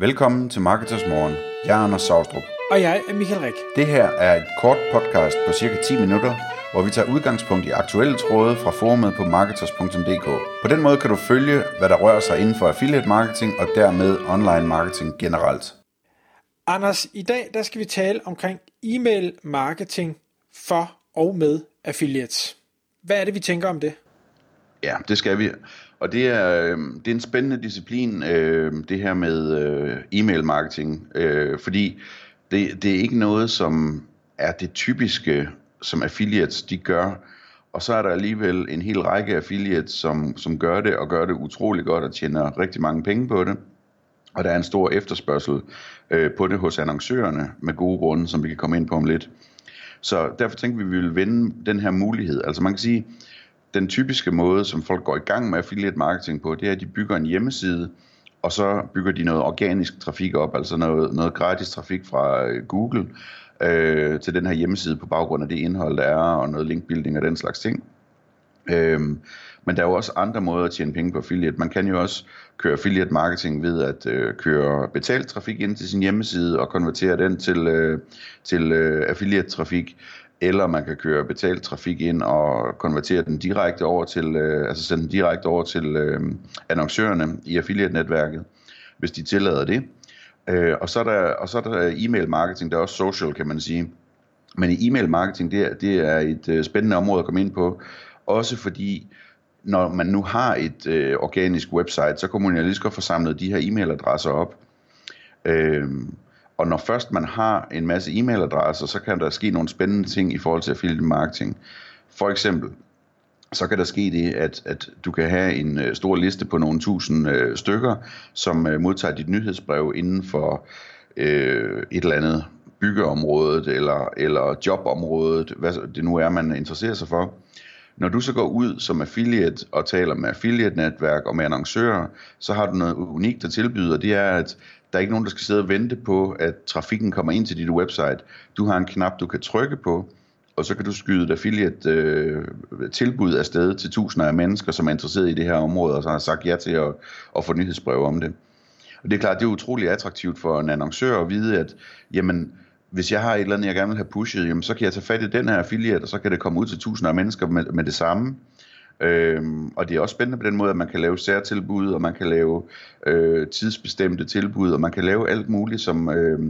Velkommen til Marketers Morgen. Jeg er Anders Saustrup. Og jeg er Michael Rik. Det her er et kort podcast på cirka 10 minutter, hvor vi tager udgangspunkt i aktuelle tråde fra forumet på marketers.dk. På den måde kan du følge, hvad der rører sig inden for affiliate marketing og dermed online marketing generelt. Anders, i dag der skal vi tale omkring e-mail marketing for og med affiliates. Hvad er det, vi tænker om det? Ja, det skal vi. Og det er, øh, det er en spændende disciplin, øh, det her med øh, e-mail marketing, øh, fordi det, det er ikke noget, som er det typiske, som affiliates de gør. Og så er der alligevel en hel række affiliates, som, som gør det, og gør det utrolig godt og tjener rigtig mange penge på det. Og der er en stor efterspørgsel øh, på det hos annoncørerne, med gode grunde, som vi kan komme ind på om lidt. Så derfor tænkte vi, at vi ville vende den her mulighed. Altså man kan sige, den typiske måde, som folk går i gang med affiliate marketing på, det er, at de bygger en hjemmeside, og så bygger de noget organisk trafik op, altså noget, noget gratis trafik fra øh, Google øh, til den her hjemmeside på baggrund af det indhold, der er, og noget linkbuilding og den slags ting. Øhm, men der er jo også andre måder at tjene penge på affiliate. Man kan jo også køre affiliate marketing ved at øh, køre betalt trafik ind til sin hjemmeside og konvertere den til, øh, til øh, affiliate trafik eller man kan køre betalt trafik ind og konvertere den direkte over til, øh, altså sende den direkte over til øh, annoncørerne i affiliate-netværket, hvis de tillader det. Øh, og, så er der, og så er der e-mail marketing, der er også social, kan man sige. Men e-mail marketing, det er, det er et øh, spændende område at komme ind på, også fordi når man nu har et øh, organisk website, så kunne man jo lige så godt få samlet de her e-mailadresser op. Øh, og når først man har en masse e-mailadresser, så kan der ske nogle spændende ting i forhold til affiliate marketing. For eksempel, så kan der ske det, at, at du kan have en øh, stor liste på nogle tusind øh, stykker, som øh, modtager dit nyhedsbrev inden for øh, et eller andet byggeområdet eller, eller jobområdet, hvad det nu er, man interesserer sig for. Når du så går ud som affiliate og taler med affiliate-netværk og med annoncører, så har du noget unikt at tilbyde, og det er, at der er ikke nogen, der skal sidde og vente på, at trafikken kommer ind til dit website. Du har en knap, du kan trykke på, og så kan du skyde et affiliate øh, tilbud afsted til tusinder af mennesker, som er interesseret i det her område, og så har sagt ja til at, at få nyhedsbrev om det. Og det er klart, det er utrolig attraktivt for en annoncør at vide, at jamen, hvis jeg har et eller andet, jeg gerne vil have pushet, jamen, så kan jeg tage fat i den her affiliate, og så kan det komme ud til tusinder af mennesker med, med det samme. Øhm, og det er også spændende på den måde, at man kan lave særtilbud, og man kan lave øh, tidsbestemte tilbud, og man kan lave alt muligt, som, øh,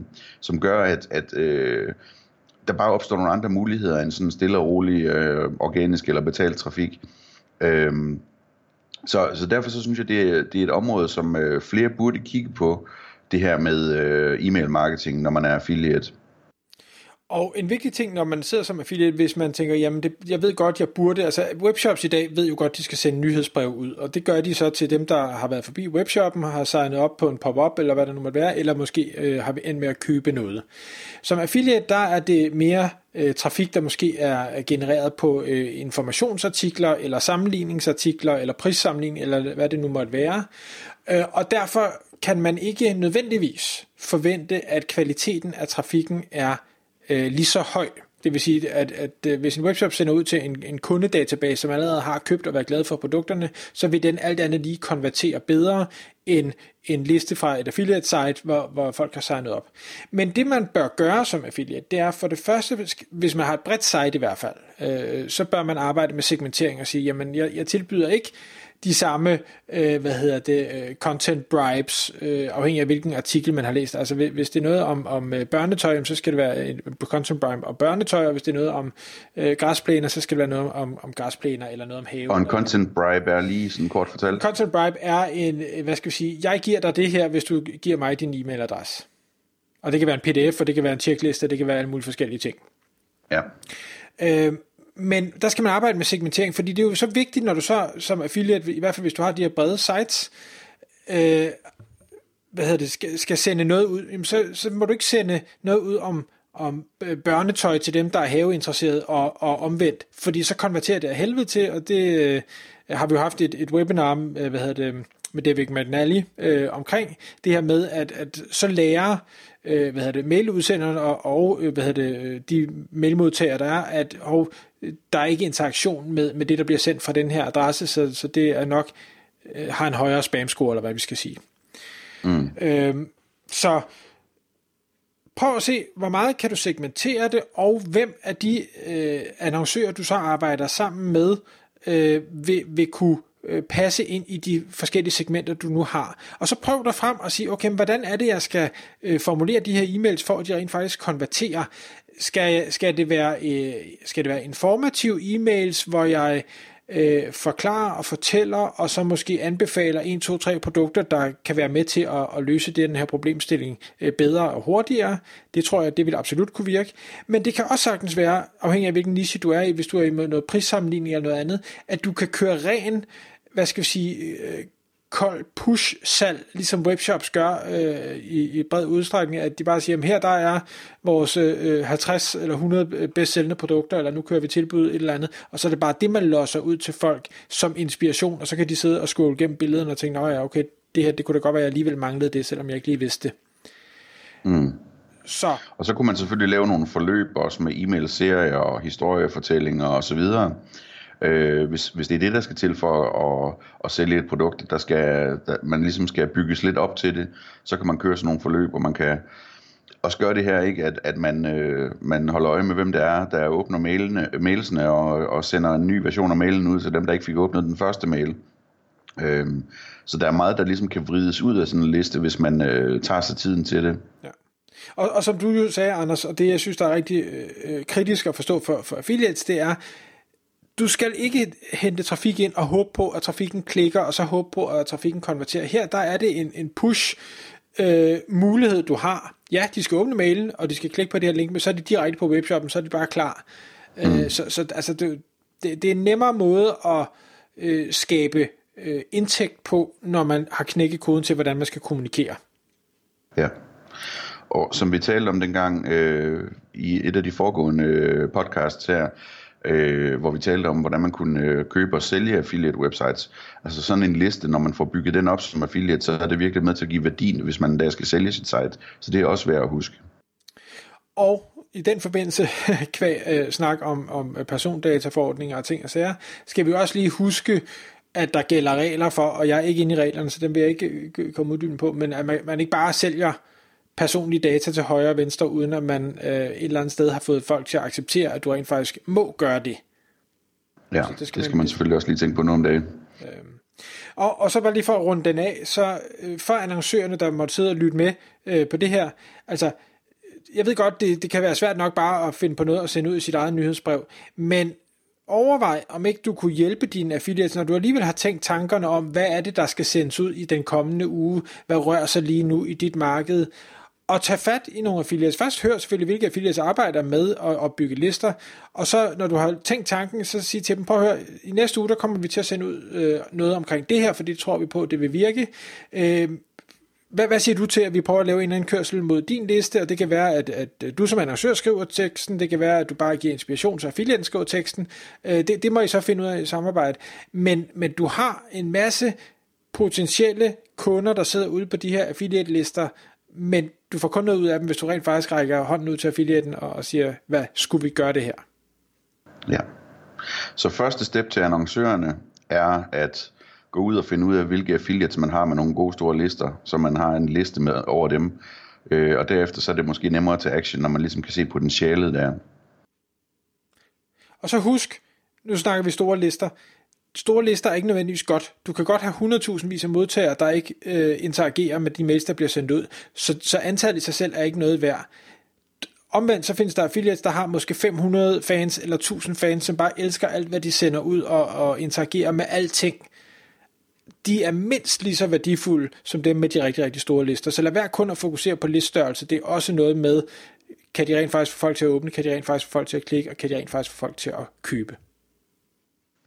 som gør, at, at øh, der bare opstår nogle andre muligheder end sådan stille og rolig øh, organisk eller betalt trafik. Øhm, så, så derfor så synes jeg, det er, det er et område, som øh, flere burde kigge på, det her med øh, e-mail marketing, når man er affiliate. Og en vigtig ting, når man sidder som affiliate, hvis man tænker, jamen det, jeg ved godt, jeg burde, altså webshops i dag ved jo godt, de skal sende nyhedsbrev ud, og det gør de så til dem, der har været forbi webshoppen, har signet op på en pop-up, eller hvad det nu måtte være, eller måske øh, har vi end med at købe noget. Som affiliate, der er det mere øh, trafik, der måske er genereret på øh, informationsartikler, eller sammenligningsartikler, eller prissamling, eller hvad det nu måtte være. Øh, og derfor kan man ikke nødvendigvis forvente, at kvaliteten af trafikken er øh, lige så høj. Det vil sige, at, at, at hvis en webshop sender ud til en, en kundedatabase, som allerede har købt og været glad for produkterne, så vil den alt andet lige konvertere bedre end en liste fra et affiliate site, hvor, hvor folk har signet op. Men det man bør gøre som affiliate, det er for det første, hvis man har et bredt site i hvert fald, øh, så bør man arbejde med segmentering og sige, jamen jeg, jeg tilbyder ikke de samme, øh, hvad hedder det, øh, content bribes, øh, afhængig af hvilken artikel man har læst. Altså hvis det er noget om, om øh, børnetøj, så skal det være en content bribe om børnetøj, og hvis det er noget om øh, græsplæner, så skal det være noget om, om græsplæner, eller noget om have. Og en content bribe er lige sådan kort fortalt? En content bribe er en, øh, hvad skal vi sige, jeg giver dig det her, hvis du giver mig din e-mailadresse. Og det kan være en pdf, og det kan være en checkliste, det kan være alle mulige forskellige ting. Ja. Øh, men der skal man arbejde med segmentering, fordi det er jo så vigtigt, når du så som affiliate, i hvert fald hvis du har de her brede sites, øh, hvad hedder det, skal, skal sende noget ud, jamen så, så må du ikke sende noget ud om, om øh, børnetøj til dem, der er haveinteresseret og, og omvendt, fordi så konverterer det af helvede til, og det øh, har vi jo haft et, et webinar, øh, hvad hedder det, med David McNally øh, omkring det her med, at, at så lærer øh, hvad hedder det, mailudsenderne og, og øh, hvad hedder det, øh, de mailmodtagere, der er, at og, der er ikke interaktion med, med det, der bliver sendt fra den her adresse, så, så det er nok øh, har en højere spam-score, eller hvad vi skal sige. Mm. Øh, så prøv at se, hvor meget kan du segmentere det, og hvem af de øh, annoncører, du så arbejder sammen med, øh, vil, vil kunne øh, passe ind i de forskellige segmenter, du nu har. Og så prøv dig frem og sige, okay, hvordan er det, jeg skal øh, formulere de her e-mails, for at de rent faktisk konverterer? Skal, skal, det være, øh, skal det være informativ e-mails, hvor jeg øh, forklarer og fortæller, og så måske anbefaler en, to, tre produkter, der kan være med til at, at løse den her problemstilling øh, bedre og hurtigere. Det tror jeg, det vil absolut kunne virke. Men det kan også sagtens være, afhængig af hvilken niche du er i, hvis du er i noget prissammenligning eller noget andet, at du kan køre ren, hvad skal vi sige, øh, kold push-salg, ligesom webshops gør øh, i, i bred udstrækning, at de bare siger, at her der er vores øh, 50 eller 100 bedst sælgende produkter, eller nu kører vi tilbud et eller andet, og så er det bare det, man losser ud til folk som inspiration, og så kan de sidde og skåle gennem billederne og tænke, nej ja, okay, det her, det kunne da godt være, at jeg alligevel manglede det, selvom jeg ikke lige vidste det. Mm. Så. Og så kunne man selvfølgelig lave nogle forløb også med e-mail-serier og historiefortællinger og så videre, øh, hvis, hvis det er det, der skal til for at, at sælge et produkt, der skal, der, man ligesom skal bygges lidt op til det, så kan man køre sådan nogle forløb, hvor man kan også gøre det her, ikke, at, at man, øh, man holder øje med, hvem det er, der åbner mailene, mailsene og, og sender en ny version af mailen ud til dem, der ikke fik åbnet den første mail. Øhm, så der er meget, der ligesom kan vrides ud af sådan en liste, hvis man øh, tager sig tiden til det. Ja. Og, og som du jo sagde, Anders, og det jeg synes, der er rigtig øh, øh kritisk at forstå for, for affiliates, det er, du skal ikke hente trafik ind og håbe på, at trafikken klikker, og så håbe på, at trafikken konverterer. Her der er det en, en push øh, mulighed, du har. Ja, de skal åbne mailen, og de skal klikke på det her link, men så er de direkte på webshoppen, så er de bare klar. Øh, mm. Øh, så, så altså, det, det, det er en nemmere måde at øh, skabe øh, indtægt på, når man har knækket koden til, hvordan man skal kommunikere. Ja. Og som vi talte om dengang øh, i et af de foregående øh, podcasts her, øh, hvor vi talte om, hvordan man kunne øh, købe og sælge affiliate websites. Altså sådan en liste, når man får bygget den op som affiliate, så er det virkelig med til at give værdien, hvis man der skal sælge sit site. Så det er også værd at huske. Og i den forbindelse, kvæg øh, snak om, om persondataforordninger og ting og sager, skal vi også lige huske, at der gælder regler for, og jeg er ikke inde i reglerne, så den vil jeg ikke øh, komme ud på, men at man, man ikke bare sælger personlige data til højre og venstre, uden at man øh, et eller andet sted har fået folk til at acceptere, at du rent faktisk må gøre det. Ja, det skal, det skal man, man selvfølgelig også lige tænke på nogle om dagen. Øhm. Og, og så bare lige for at runde den af, så øh, for annoncørerne, der måtte sidde og lytte med øh, på det her, altså, jeg ved godt, det, det kan være svært nok bare at finde på noget og sende ud i sit eget nyhedsbrev, men overvej, om ikke du kunne hjælpe dine affiliates, når du alligevel har tænkt tankerne om, hvad er det, der skal sendes ud i den kommende uge, hvad rører sig lige nu i dit marked, og tage fat i nogle affiliates. Først hør selvfølgelig, hvilke affiliates arbejder med at, opbygge lister, og så når du har tænkt tanken, så sig til dem, prøv at høre, i næste uge, der kommer vi til at sende ud øh, noget omkring det her, for det tror vi på, det vil virke. Øh, hvad, hvad siger du til, at vi prøver at lave en eller anden kørsel mod din liste, og det kan være, at, at du som annoncør skriver teksten, det kan være, at du bare giver inspiration, så affiliaten skriver teksten. Øh, det, det må I så finde ud af i samarbejde. Men, men du har en masse potentielle kunder, der sidder ude på de her affiliate-lister, men du får kun noget ud af dem, hvis du rent faktisk rækker hånden ud til affiliaten og, siger, hvad skulle vi gøre det her? Ja. Så første step til annoncørerne er at gå ud og finde ud af, hvilke affiliates man har med nogle gode store lister, så man har en liste med over dem. Øh, og derefter så er det måske nemmere at tage action, når man ligesom kan se potentialet der. Og så husk, nu snakker vi store lister, store lister er ikke nødvendigvis godt. Du kan godt have 100.000 vis af modtagere, der ikke øh, interagerer med de mails, der bliver sendt ud. Så, så antallet i sig selv er ikke noget værd. Omvendt så findes der affiliates, der har måske 500 fans eller 1000 fans, som bare elsker alt, hvad de sender ud og, og interagerer med alting. De er mindst lige så værdifulde som dem med de rigtig, rigtig store lister. Så lad være kun at fokusere på liststørrelse. Det er også noget med, kan de rent faktisk få folk til at åbne, kan de rent faktisk få folk til at klikke, og kan de rent faktisk få folk til at købe.